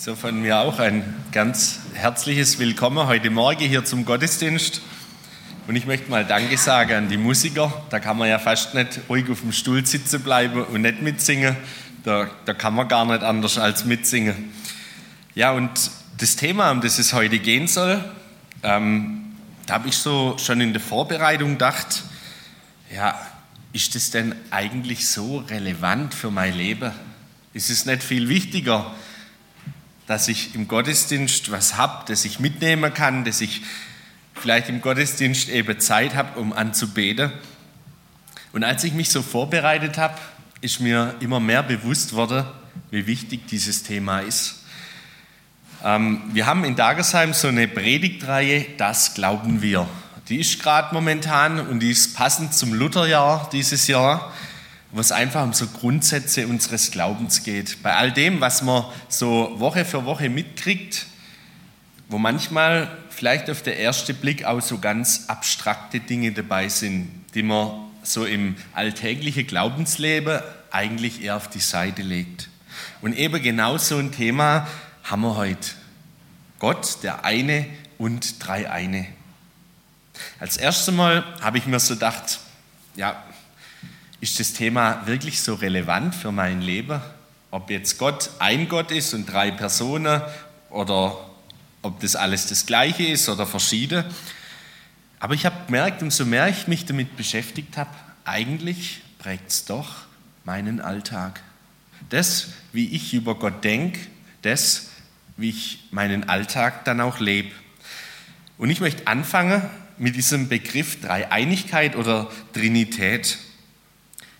So von mir auch ein ganz herzliches Willkommen heute Morgen hier zum Gottesdienst. Und ich möchte mal Danke sagen an die Musiker. Da kann man ja fast nicht ruhig auf dem Stuhl sitzen bleiben und nicht mitsingen. Da, da kann man gar nicht anders als mitsingen. Ja, und das Thema, um das es heute gehen soll, ähm, da habe ich so schon in der Vorbereitung gedacht, ja, ist das denn eigentlich so relevant für mein Leben? Ist es nicht viel wichtiger, dass ich im Gottesdienst was habe, das ich mitnehmen kann, dass ich vielleicht im Gottesdienst eben Zeit habe, um anzubeten. Und als ich mich so vorbereitet habe, ist mir immer mehr bewusst worden, wie wichtig dieses Thema ist. Ähm, wir haben in Dagersheim so eine Predigtreihe, das glauben wir. Die ist gerade momentan und die ist passend zum Lutherjahr dieses Jahr wo es einfach um so Grundsätze unseres Glaubens geht. Bei all dem, was man so Woche für Woche mitkriegt, wo manchmal vielleicht auf den ersten Blick auch so ganz abstrakte Dinge dabei sind, die man so im alltäglichen Glaubensleben eigentlich eher auf die Seite legt. Und eben genau so ein Thema haben wir heute. Gott, der eine und drei eine. Als erstes Mal habe ich mir so gedacht, ja, ist das Thema wirklich so relevant für mein Leben? Ob jetzt Gott ein Gott ist und drei Personen oder ob das alles das Gleiche ist oder verschieden. Aber ich habe gemerkt, umso mehr ich mich damit beschäftigt habe, eigentlich prägt es doch meinen Alltag. Das, wie ich über Gott denke, das, wie ich meinen Alltag dann auch lebe. Und ich möchte anfangen mit diesem Begriff Dreieinigkeit oder Trinität.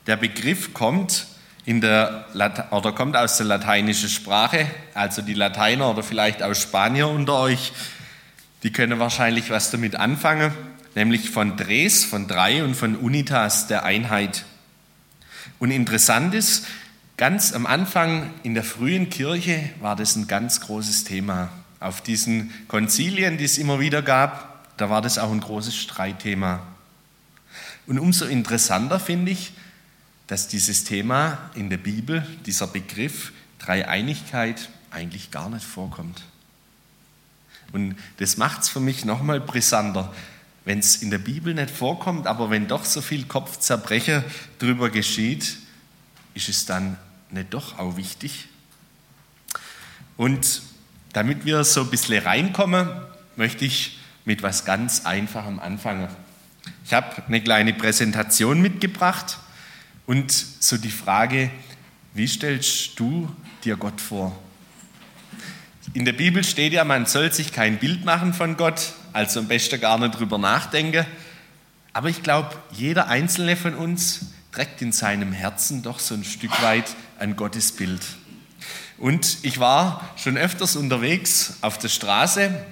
Der Begriff kommt, in der, oder kommt aus der lateinischen Sprache, also die Lateiner oder vielleicht auch Spanier unter euch, die können wahrscheinlich was damit anfangen, nämlich von Dres, von drei und von Unitas, der Einheit. Und interessant ist, ganz am Anfang in der frühen Kirche war das ein ganz großes Thema. Auf diesen Konzilien, die es immer wieder gab, da war das auch ein großes Streitthema. Und umso interessanter finde ich, dass dieses Thema in der Bibel, dieser Begriff Dreieinigkeit, eigentlich gar nicht vorkommt. Und das macht es für mich nochmal brisanter, wenn es in der Bibel nicht vorkommt, aber wenn doch so viel Kopfzerbrechen darüber geschieht, ist es dann nicht doch auch wichtig? Und damit wir so ein bisschen reinkommen, möchte ich mit was ganz Einfachem anfangen. Ich habe eine kleine Präsentation mitgebracht und so die Frage, wie stellst du dir Gott vor? In der Bibel steht ja, man soll sich kein Bild machen von Gott, also am besten gar nicht drüber nachdenken. Aber ich glaube, jeder einzelne von uns trägt in seinem Herzen doch so ein Stück weit ein Gottesbild. Und ich war schon öfters unterwegs auf der Straße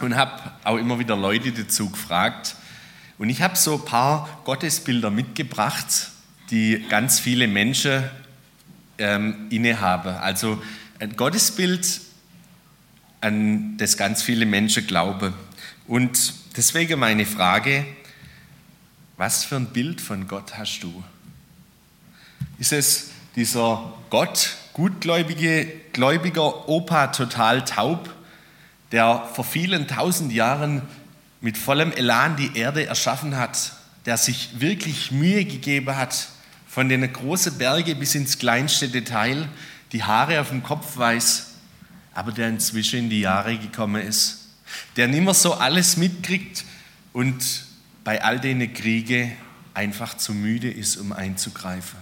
und habe auch immer wieder Leute dazu gefragt. Und ich habe so ein paar Gottesbilder mitgebracht, die ganz viele Menschen ähm, innehaben. Also ein Gottesbild, an das ganz viele Menschen glauben. Und deswegen meine Frage, was für ein Bild von Gott hast du? Ist es dieser Gott, gutgläubige, gläubiger Opa total taub, der vor vielen tausend Jahren mit vollem Elan die Erde erschaffen hat, der sich wirklich Mühe gegeben hat, von den großen Bergen bis ins kleinste Detail, die Haare auf dem Kopf weiß, aber der inzwischen in die Jahre gekommen ist, der nimmer so alles mitkriegt und bei all den Kriege einfach zu müde ist, um einzugreifen.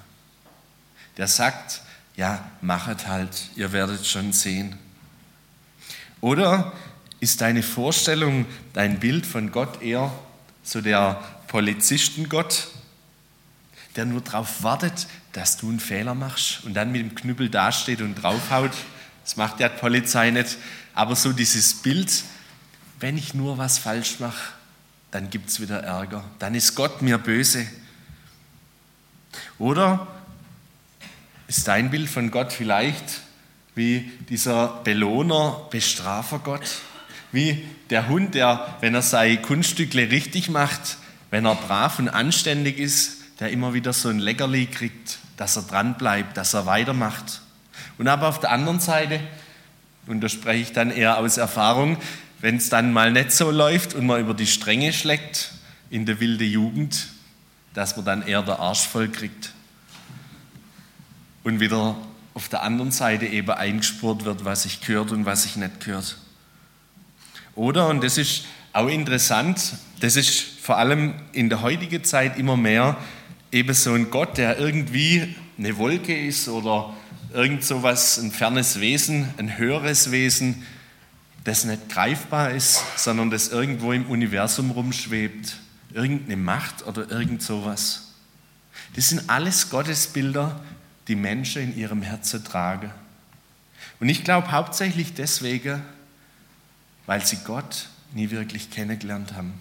Der sagt, ja, machet halt, ihr werdet schon sehen. Oder ist deine Vorstellung, dein Bild von Gott eher so der Polizistengott, der nur darauf wartet, dass du einen Fehler machst und dann mit dem Knüppel dasteht und draufhaut. Das macht ja die Polizei nicht. Aber so dieses Bild, wenn ich nur was falsch mache, dann gibt es wieder Ärger. Dann ist Gott mir böse. Oder ist dein Bild von Gott vielleicht wie dieser Belohner, Bestrafer Gott? Wie der Hund, der, wenn er seine Kunststückle richtig macht, wenn er brav und anständig ist, der immer wieder so ein Leckerli kriegt, dass er dran bleibt, dass er weitermacht. Und aber auf der anderen Seite Und da spreche ich dann eher aus Erfahrung, wenn es dann mal nicht so läuft und man über die Stränge schlägt in der wilde Jugend, dass man dann eher der Arsch voll kriegt und wieder auf der anderen Seite eben eingespurt wird, was sich gehört und was sich nicht gehört. Oder, und das ist auch interessant, das ist vor allem in der heutigen Zeit immer mehr eben so ein Gott, der irgendwie eine Wolke ist oder irgend so was, ein fernes Wesen, ein höheres Wesen, das nicht greifbar ist, sondern das irgendwo im Universum rumschwebt. Irgendeine Macht oder irgend sowas. Das sind alles Gottesbilder, die Menschen in ihrem Herzen tragen. Und ich glaube hauptsächlich deswegen, weil sie Gott nie wirklich kennengelernt haben.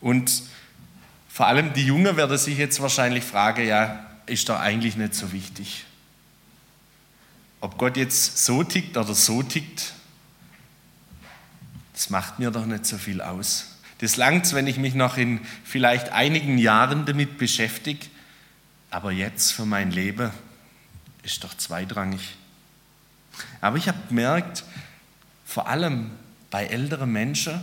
Und vor allem die Jungen werden sich jetzt wahrscheinlich fragen, ja, ist doch eigentlich nicht so wichtig. Ob Gott jetzt so tickt oder so tickt, das macht mir doch nicht so viel aus. Das langt, wenn ich mich noch in vielleicht einigen Jahren damit beschäftige, aber jetzt für mein Leben ist doch zweitrangig. Aber ich habe gemerkt, vor allem bei älteren Menschen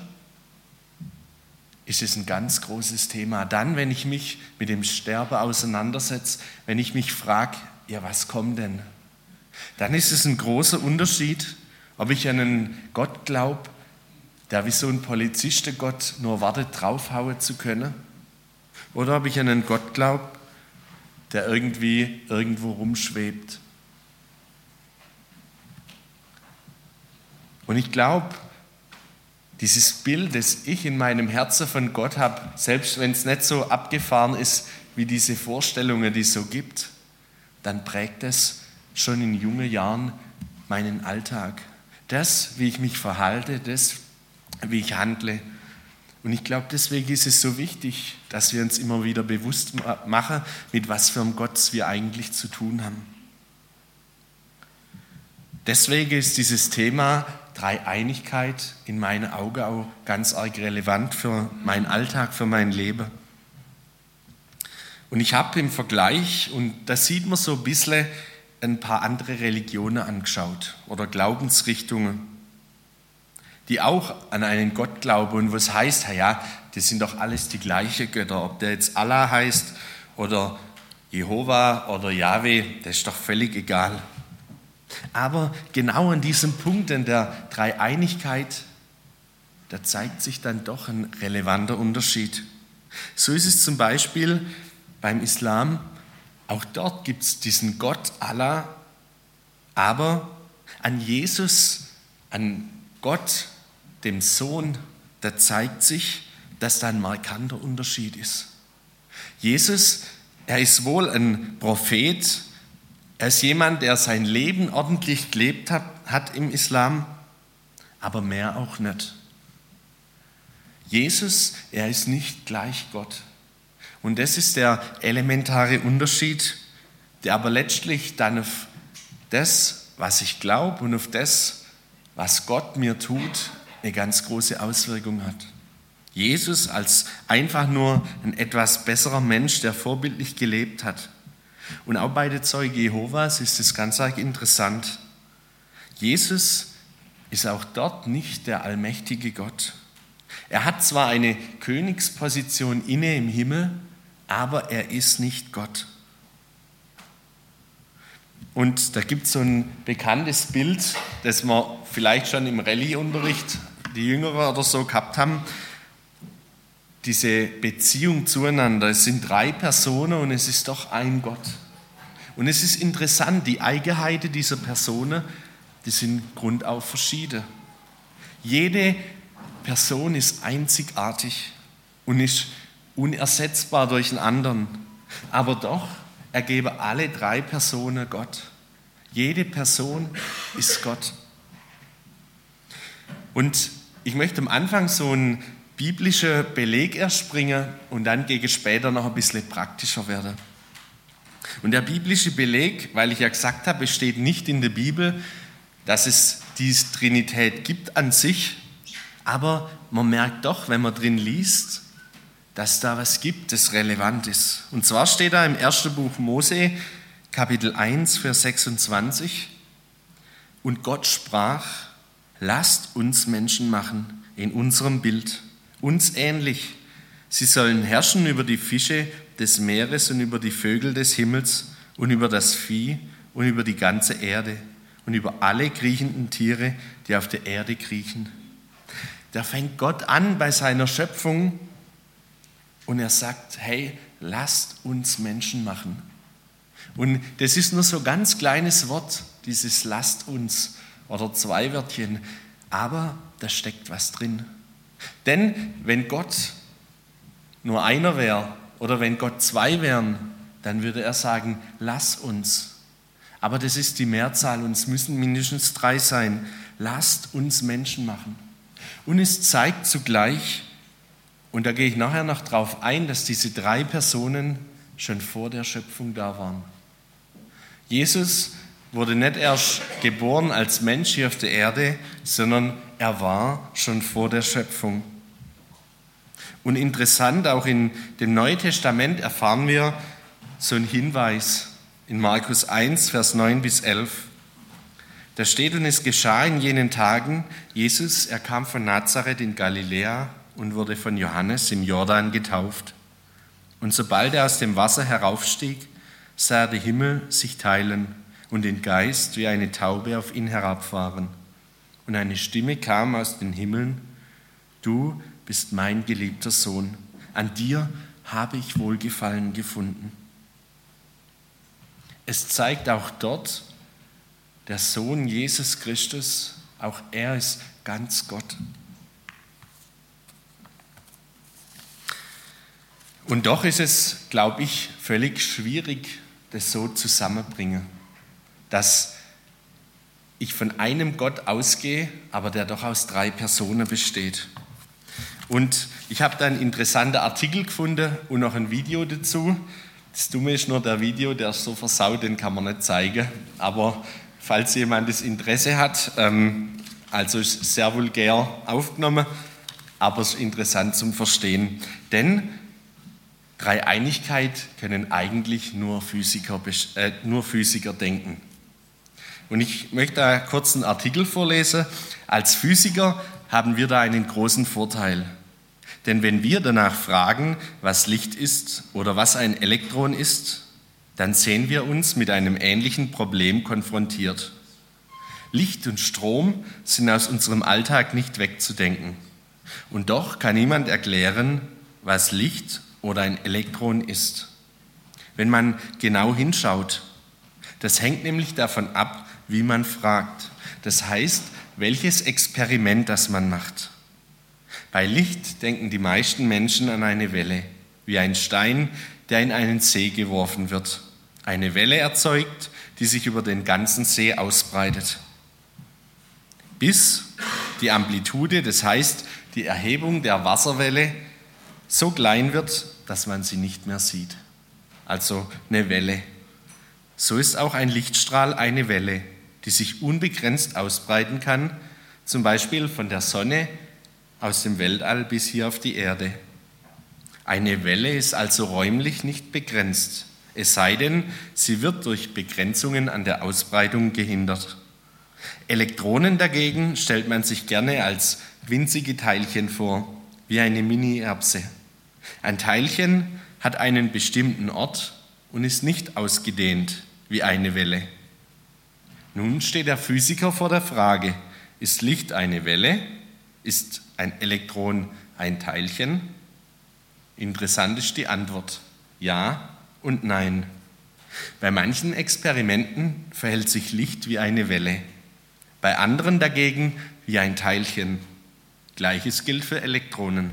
ist es ein ganz großes Thema. Dann, wenn ich mich mit dem Sterben auseinandersetze, wenn ich mich frage, ja, was kommt denn? Dann ist es ein großer Unterschied, ob ich an einen Gott glaube, der wie so ein Polizistengott nur wartet, draufhauen zu können, oder ob ich an einen Gott glaube, der irgendwie irgendwo rumschwebt. Und ich glaube, dieses Bild, das ich in meinem Herzen von Gott habe, selbst wenn es nicht so abgefahren ist wie diese Vorstellungen, die es so gibt, dann prägt es schon in jungen Jahren meinen Alltag. Das, wie ich mich verhalte, das, wie ich handle. Und ich glaube, deswegen ist es so wichtig, dass wir uns immer wieder bewusst machen, mit was für einem Gott wir eigentlich zu tun haben. Deswegen ist dieses Thema Dreieinigkeit in meinen Augen auch ganz arg relevant für meinen Alltag, für mein Leben. Und ich habe im Vergleich, und da sieht man so ein bisschen ein paar andere Religionen angeschaut oder Glaubensrichtungen die auch an einen Gott glauben und was heißt, ja, das sind doch alles die gleichen Götter, ob der jetzt Allah heißt oder Jehova oder Yahweh, das ist doch völlig egal. Aber genau an diesem Punkt in der Dreieinigkeit, da zeigt sich dann doch ein relevanter Unterschied. So ist es zum Beispiel beim Islam, auch dort gibt es diesen Gott Allah, aber an Jesus, an Gott, dem Sohn, da zeigt sich, dass da ein markanter Unterschied ist. Jesus, er ist wohl ein Prophet, er ist jemand, der sein Leben ordentlich gelebt hat, hat im Islam, aber mehr auch nicht. Jesus, er ist nicht gleich Gott. Und das ist der elementare Unterschied, der aber letztlich dann auf das, was ich glaube und auf das, was Gott mir tut, eine ganz große Auswirkung hat. Jesus als einfach nur ein etwas besserer Mensch, der vorbildlich gelebt hat. Und auch bei den Zeugen Jehovas ist es ganz arg interessant. Jesus ist auch dort nicht der allmächtige Gott. Er hat zwar eine Königsposition inne im Himmel, aber er ist nicht Gott. Und da gibt es so ein bekanntes Bild, das man vielleicht schon im Rallye-Unterricht die Jüngere oder so gehabt haben, diese Beziehung zueinander. Es sind drei Personen und es ist doch ein Gott. Und es ist interessant, die Eigenheiten dieser Personen, die sind grundauf verschieden. Jede Person ist einzigartig und ist unersetzbar durch einen anderen. Aber doch ergeben alle drei Personen Gott. Jede Person ist Gott. Und ich möchte am Anfang so einen biblischen Beleg erspringen und dann gegen später noch ein bisschen praktischer werden. Und der biblische Beleg, weil ich ja gesagt habe, es steht nicht in der Bibel, dass es diese Trinität gibt an sich, aber man merkt doch, wenn man drin liest, dass da was gibt, das relevant ist. Und zwar steht da im ersten Buch Mose, Kapitel 1, Vers 26, Und Gott sprach, lasst uns Menschen machen in unserem Bild, uns ähnlich. Sie sollen herrschen über die Fische des Meeres und über die Vögel des Himmels und über das Vieh und über die ganze Erde und über alle kriechenden Tiere, die auf der Erde kriechen. Da fängt Gott an bei seiner Schöpfung und er sagt, hey, lasst uns Menschen machen. Und das ist nur so ein ganz kleines Wort, dieses lasst uns oder zwei Wörtchen, aber da steckt was drin. Denn wenn Gott nur einer wäre oder wenn Gott zwei wären, dann würde er sagen, lass uns. Aber das ist die Mehrzahl und es müssen mindestens drei sein. Lasst uns Menschen machen. Und es zeigt zugleich, und da gehe ich nachher noch drauf ein, dass diese drei Personen schon vor der Schöpfung da waren. Jesus wurde nicht erst geboren als Mensch hier auf der Erde, sondern er war schon vor der Schöpfung. Und interessant, auch in dem Neuen Testament erfahren wir so einen Hinweis in Markus 1, Vers 9 bis 11. Da steht, und es geschah in jenen Tagen, Jesus, er kam von Nazareth in Galiläa und wurde von Johannes im Jordan getauft. Und sobald er aus dem Wasser heraufstieg, sah er die Himmel sich teilen und den Geist wie eine Taube auf ihn herabfahren. Und eine Stimme kam aus den Himmeln, du bist mein geliebter Sohn, an dir habe ich Wohlgefallen gefunden. Es zeigt auch dort, der Sohn Jesus Christus, auch er ist ganz Gott. Und doch ist es, glaube ich, völlig schwierig, das so zusammenzubringen, dass ich von einem Gott ausgehe, aber der doch aus drei Personen besteht. Und ich habe da einen interessanten Artikel gefunden und noch ein Video dazu. Das Dumme ist nur der Video, der ist so versaut, den kann man nicht zeigen. Aber falls jemand das Interesse hat, ähm, also ist sehr vulgär aufgenommen, aber es ist interessant zum Verstehen. Denn Dreieinigkeit können eigentlich nur Physiker, äh, nur Physiker denken. Und ich möchte da kurz einen Artikel vorlesen. Als Physiker haben wir da einen großen Vorteil. Denn wenn wir danach fragen, was Licht ist oder was ein Elektron ist, dann sehen wir uns mit einem ähnlichen Problem konfrontiert. Licht und Strom sind aus unserem Alltag nicht wegzudenken. Und doch kann niemand erklären, was Licht oder ein Elektron ist. Wenn man genau hinschaut, das hängt nämlich davon ab, wie man fragt. Das heißt, welches Experiment das man macht. Bei Licht denken die meisten Menschen an eine Welle, wie ein Stein, der in einen See geworfen wird. Eine Welle erzeugt, die sich über den ganzen See ausbreitet. Bis die Amplitude, das heißt die Erhebung der Wasserwelle, so klein wird, dass man sie nicht mehr sieht. Also eine Welle. So ist auch ein Lichtstrahl eine Welle die sich unbegrenzt ausbreiten kann, zum Beispiel von der Sonne aus dem Weltall bis hier auf die Erde. Eine Welle ist also räumlich nicht begrenzt, es sei denn, sie wird durch Begrenzungen an der Ausbreitung gehindert. Elektronen dagegen stellt man sich gerne als winzige Teilchen vor, wie eine Mini-Erbse. Ein Teilchen hat einen bestimmten Ort und ist nicht ausgedehnt wie eine Welle. Nun steht der Physiker vor der Frage, ist Licht eine Welle? Ist ein Elektron ein Teilchen? Interessant ist die Antwort, ja und nein. Bei manchen Experimenten verhält sich Licht wie eine Welle, bei anderen dagegen wie ein Teilchen. Gleiches gilt für Elektronen.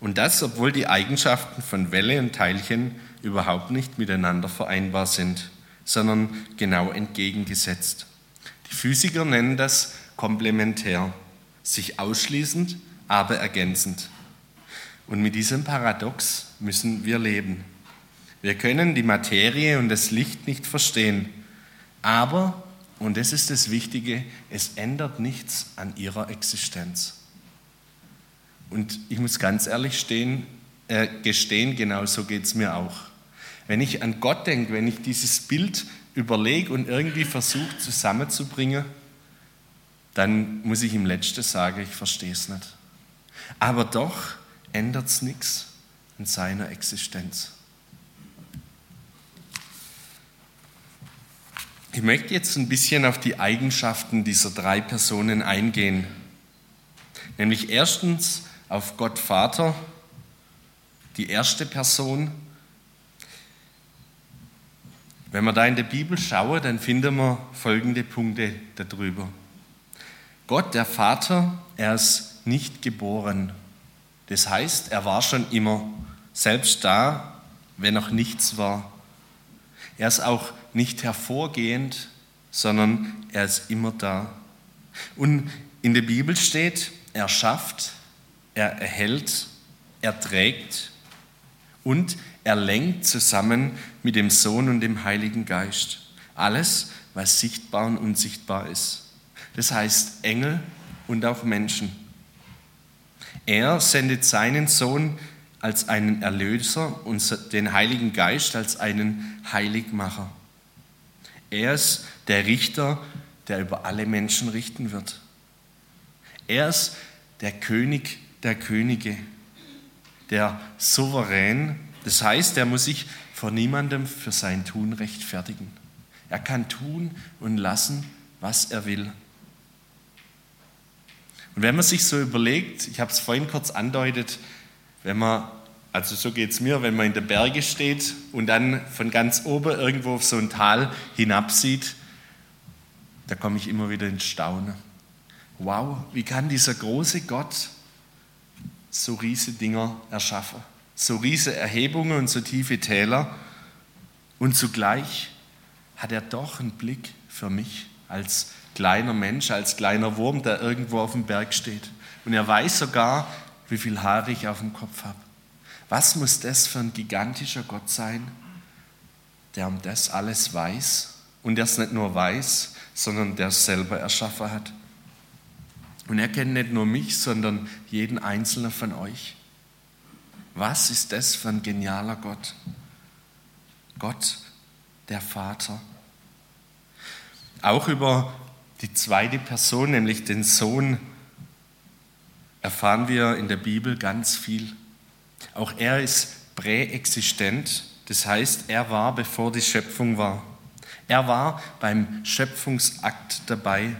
Und das, obwohl die Eigenschaften von Welle und Teilchen überhaupt nicht miteinander vereinbar sind sondern genau entgegengesetzt. Die Physiker nennen das komplementär, sich ausschließend, aber ergänzend. Und mit diesem Paradox müssen wir leben. Wir können die Materie und das Licht nicht verstehen, aber, und das ist das Wichtige, es ändert nichts an ihrer Existenz. Und ich muss ganz ehrlich stehen, äh, gestehen, genau so geht es mir auch. Wenn ich an Gott denke, wenn ich dieses Bild überlege und irgendwie versuche zusammenzubringen, dann muss ich im Letzten sagen, ich verstehe es nicht. Aber doch ändert es nichts an seiner Existenz. Ich möchte jetzt ein bisschen auf die Eigenschaften dieser drei Personen eingehen. Nämlich erstens auf Gott Vater, die erste Person. Wenn wir da in der Bibel schauen, dann finden wir folgende Punkte darüber. Gott, der Vater, er ist nicht geboren. Das heißt, er war schon immer, selbst da, wenn noch nichts war. Er ist auch nicht hervorgehend, sondern er ist immer da. Und in der Bibel steht, er schafft, er erhält, er trägt und er lenkt zusammen mit dem Sohn und dem Heiligen Geist. Alles, was sichtbar und unsichtbar ist. Das heißt Engel und auch Menschen. Er sendet seinen Sohn als einen Erlöser und den Heiligen Geist als einen Heiligmacher. Er ist der Richter, der über alle Menschen richten wird. Er ist der König der Könige, der Souverän. Das heißt, er muss sich vor niemandem für sein Tun rechtfertigen. Er kann tun und lassen, was er will. Und wenn man sich so überlegt, ich habe es vorhin kurz andeutet, wenn man, also so geht es mir, wenn man in den Bergen steht und dann von ganz oben irgendwo auf so ein Tal hinabsieht, da komme ich immer wieder ins Staunen. Wow, wie kann dieser große Gott so riese Dinger erschaffen? So riese Erhebungen und so tiefe Täler. Und zugleich hat er doch einen Blick für mich als kleiner Mensch, als kleiner Wurm, der irgendwo auf dem Berg steht. Und er weiß sogar, wie viel Haare ich auf dem Kopf habe. Was muss das für ein gigantischer Gott sein, der um das alles weiß und der es nicht nur weiß, sondern der es selber erschaffen hat. Und er kennt nicht nur mich, sondern jeden einzelnen von euch. Was ist das für ein genialer Gott? Gott, der Vater. Auch über die zweite Person, nämlich den Sohn, erfahren wir in der Bibel ganz viel. Auch er ist präexistent, das heißt, er war, bevor die Schöpfung war. Er war beim Schöpfungsakt dabei.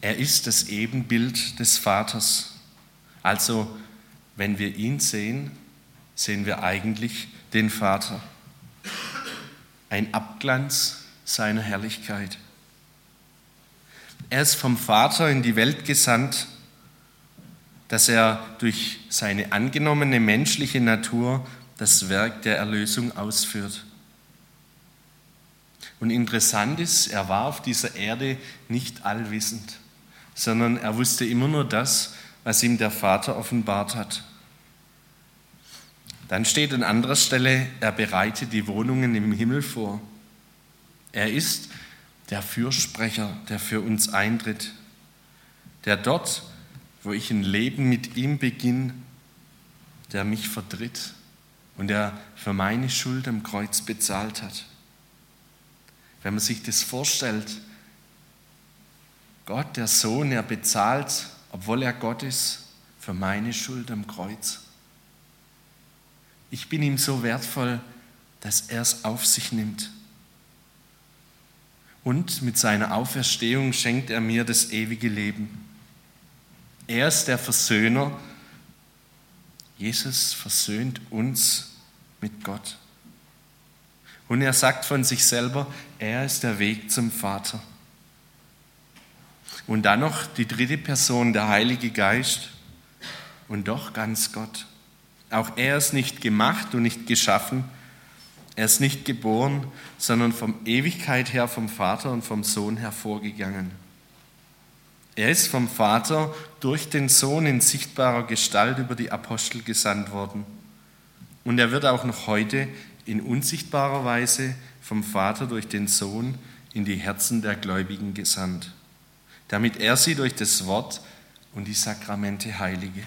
Er ist das Ebenbild des Vaters. Also, wenn wir ihn sehen, sehen wir eigentlich den Vater. Ein Abglanz seiner Herrlichkeit. Er ist vom Vater in die Welt gesandt, dass er durch seine angenommene menschliche Natur das Werk der Erlösung ausführt. Und interessant ist, er war auf dieser Erde nicht allwissend, sondern er wusste immer nur das, was ihm der Vater offenbart hat. Dann steht an anderer Stelle, er bereitet die Wohnungen im Himmel vor. Er ist der Fürsprecher, der für uns eintritt, der dort, wo ich ein Leben mit ihm beginne, der mich vertritt und der für meine Schuld am Kreuz bezahlt hat. Wenn man sich das vorstellt, Gott, der Sohn, er bezahlt, obwohl er Gott ist, für meine Schuld am Kreuz. Ich bin ihm so wertvoll, dass er es auf sich nimmt. Und mit seiner Auferstehung schenkt er mir das ewige Leben. Er ist der Versöhner. Jesus versöhnt uns mit Gott. Und er sagt von sich selber, er ist der Weg zum Vater. Und dann noch die dritte Person, der Heilige Geist. Und doch ganz Gott. Auch er ist nicht gemacht und nicht geschaffen, er ist nicht geboren, sondern von Ewigkeit her vom Vater und vom Sohn hervorgegangen. Er ist vom Vater durch den Sohn in sichtbarer Gestalt über die Apostel gesandt worden. Und er wird auch noch heute in unsichtbarer Weise vom Vater durch den Sohn in die Herzen der Gläubigen gesandt, damit er sie durch das Wort und die Sakramente heilige.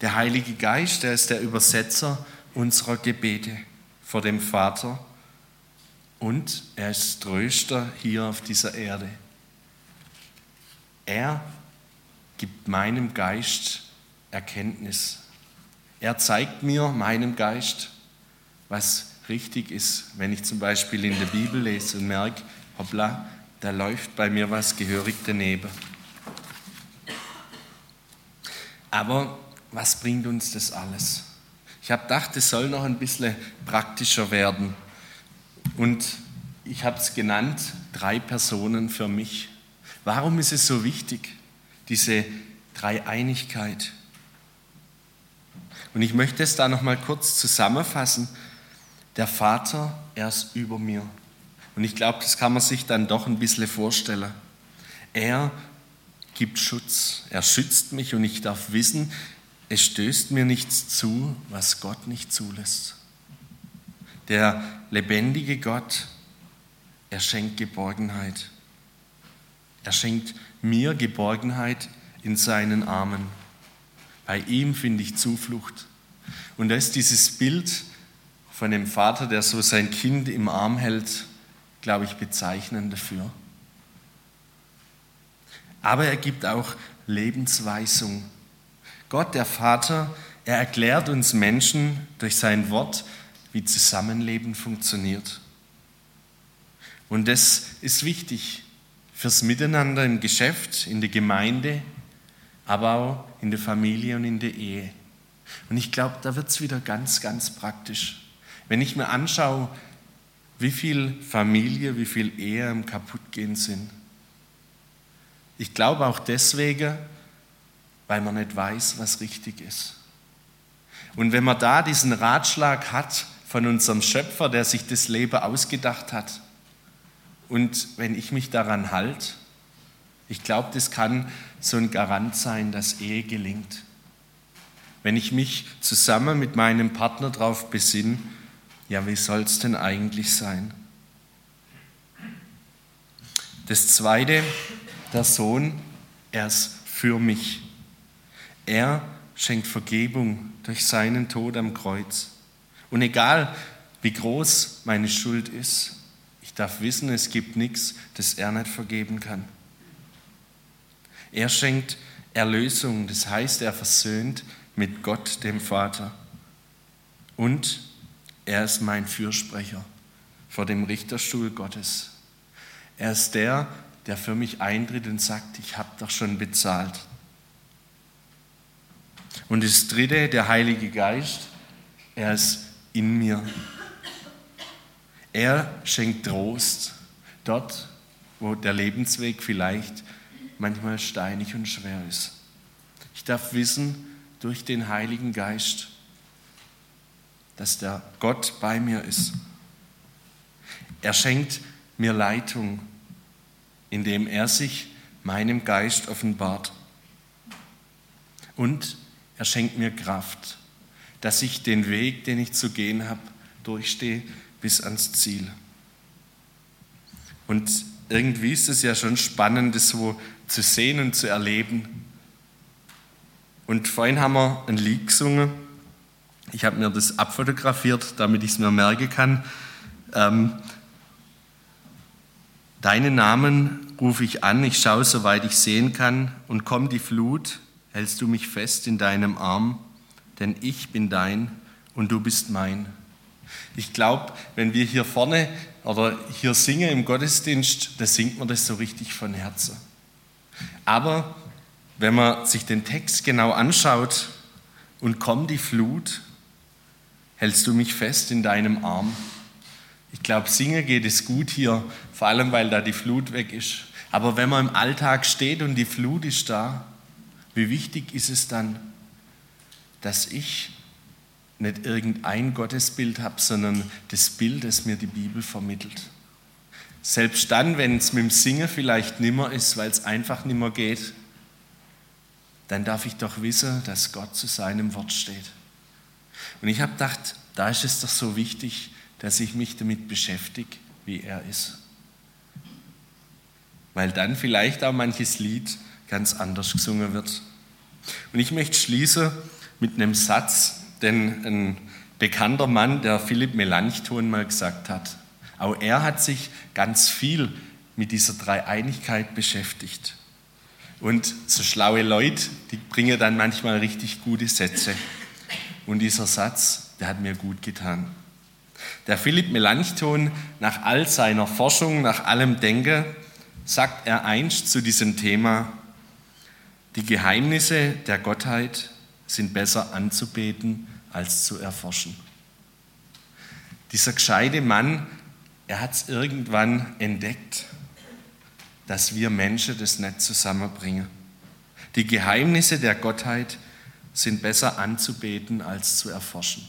Der Heilige Geist, der ist der Übersetzer unserer Gebete vor dem Vater und er ist Tröster hier auf dieser Erde. Er gibt meinem Geist Erkenntnis. Er zeigt mir, meinem Geist, was richtig ist, wenn ich zum Beispiel in der Bibel lese und merke, hoppla, da läuft bei mir was gehörig daneben. Aber was bringt uns das alles? Ich habe gedacht, es soll noch ein bisschen praktischer werden. Und ich habe es genannt, drei Personen für mich. Warum ist es so wichtig, diese Dreieinigkeit? Und ich möchte es da noch mal kurz zusammenfassen. Der Vater, er ist über mir. Und ich glaube, das kann man sich dann doch ein bisschen vorstellen. Er gibt Schutz, er schützt mich und ich darf wissen, es stößt mir nichts zu, was Gott nicht zulässt. Der lebendige Gott, er schenkt Geborgenheit. Er schenkt mir Geborgenheit in seinen Armen. Bei ihm finde ich Zuflucht. Und da ist dieses Bild von dem Vater, der so sein Kind im Arm hält, glaube ich, bezeichnend dafür. Aber er gibt auch Lebensweisung. Gott, der Vater, er erklärt uns Menschen durch sein Wort, wie Zusammenleben funktioniert. Und das ist wichtig fürs Miteinander im Geschäft, in der Gemeinde, aber auch in der Familie und in der Ehe. Und ich glaube, da wird es wieder ganz, ganz praktisch. Wenn ich mir anschaue, wie viel Familie, wie viel Ehe am Kaputtgehen sind. Ich glaube auch deswegen, weil man nicht weiß, was richtig ist. Und wenn man da diesen Ratschlag hat von unserem Schöpfer, der sich das Leben ausgedacht hat, und wenn ich mich daran halte, ich glaube, das kann so ein Garant sein, dass Ehe gelingt. Wenn ich mich zusammen mit meinem Partner darauf besinne, ja, wie soll es denn eigentlich sein? Das Zweite, der Sohn, er ist für mich. Er schenkt Vergebung durch seinen Tod am Kreuz. Und egal, wie groß meine Schuld ist, ich darf wissen, es gibt nichts, das er nicht vergeben kann. Er schenkt Erlösung, das heißt, er versöhnt mit Gott, dem Vater. Und er ist mein Fürsprecher vor dem Richterstuhl Gottes. Er ist der, der für mich eintritt und sagt, ich habe doch schon bezahlt. Und das Dritte, der Heilige Geist, er ist in mir. Er schenkt Trost dort, wo der Lebensweg vielleicht manchmal steinig und schwer ist. Ich darf wissen, durch den Heiligen Geist, dass der Gott bei mir ist. Er schenkt mir Leitung, indem er sich meinem Geist offenbart. Und er schenkt mir Kraft, dass ich den Weg, den ich zu gehen habe, durchstehe bis ans Ziel. Und irgendwie ist es ja schon spannend, das so zu sehen und zu erleben. Und vorhin haben wir ein Lied gesungen. Ich habe mir das abfotografiert, damit ich es mir merken kann. Ähm, Deinen Namen rufe ich an, ich schaue, soweit ich sehen kann, und komm die Flut, hältst du mich fest in deinem Arm, denn ich bin dein und du bist mein. Ich glaube, wenn wir hier vorne oder hier singen im Gottesdienst, da singt man das so richtig von Herzen. Aber wenn man sich den Text genau anschaut und komm die Flut, hältst du mich fest in deinem Arm. Ich glaube, singen geht es gut hier, vor allem weil da die Flut weg ist. Aber wenn man im Alltag steht und die Flut ist da, wie wichtig ist es dann, dass ich nicht irgendein Gottesbild habe, sondern das Bild, das mir die Bibel vermittelt. Selbst dann, wenn es mit dem Singen vielleicht nimmer ist, weil es einfach nimmer geht, dann darf ich doch wissen, dass Gott zu seinem Wort steht. Und ich habe gedacht, da ist es doch so wichtig, dass ich mich damit beschäftige, wie er ist. Weil dann vielleicht auch manches Lied ganz anders gesungen wird. Und ich möchte schließen mit einem Satz, den ein bekannter Mann, der Philipp Melanchthon mal gesagt hat. Auch er hat sich ganz viel mit dieser Dreieinigkeit beschäftigt. Und so schlaue Leute, die bringen dann manchmal richtig gute Sätze. Und dieser Satz, der hat mir gut getan. Der Philipp Melanchthon, nach all seiner Forschung, nach allem Denken, sagt er einst zu diesem Thema, die Geheimnisse der Gottheit sind besser anzubeten als zu erforschen. Dieser gescheite Mann, er hat es irgendwann entdeckt, dass wir Menschen das nicht zusammenbringen. Die Geheimnisse der Gottheit sind besser anzubeten als zu erforschen.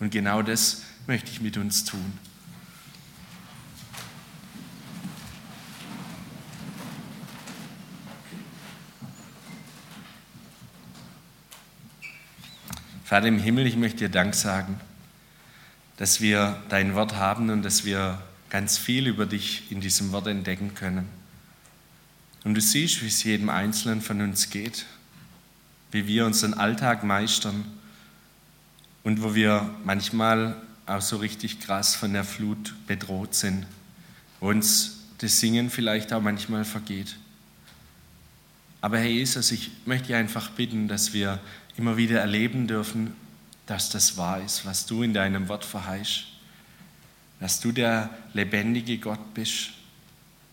Und genau das möchte ich mit uns tun. Vater im Himmel, ich möchte dir Dank sagen, dass wir dein Wort haben und dass wir ganz viel über dich in diesem Wort entdecken können. Und du siehst, wie es jedem Einzelnen von uns geht, wie wir unseren Alltag meistern und wo wir manchmal auch so richtig krass von der Flut bedroht sind, wo uns das Singen vielleicht auch manchmal vergeht. Aber Herr Jesus, ich möchte dich einfach bitten, dass wir immer wieder erleben dürfen, dass das wahr ist, was du in deinem Wort verheißt, dass du der lebendige Gott bist,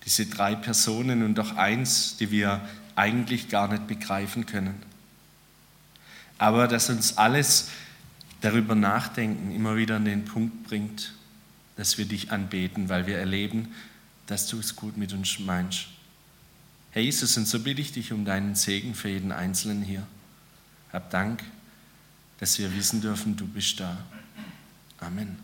diese drei Personen und doch eins, die wir eigentlich gar nicht begreifen können. Aber dass uns alles darüber nachdenken immer wieder an den Punkt bringt, dass wir dich anbeten, weil wir erleben, dass du es gut mit uns meinst. Herr Jesus, und so bitte ich dich um deinen Segen für jeden Einzelnen hier. Hab Dank, dass wir wissen dürfen, du bist da. Amen.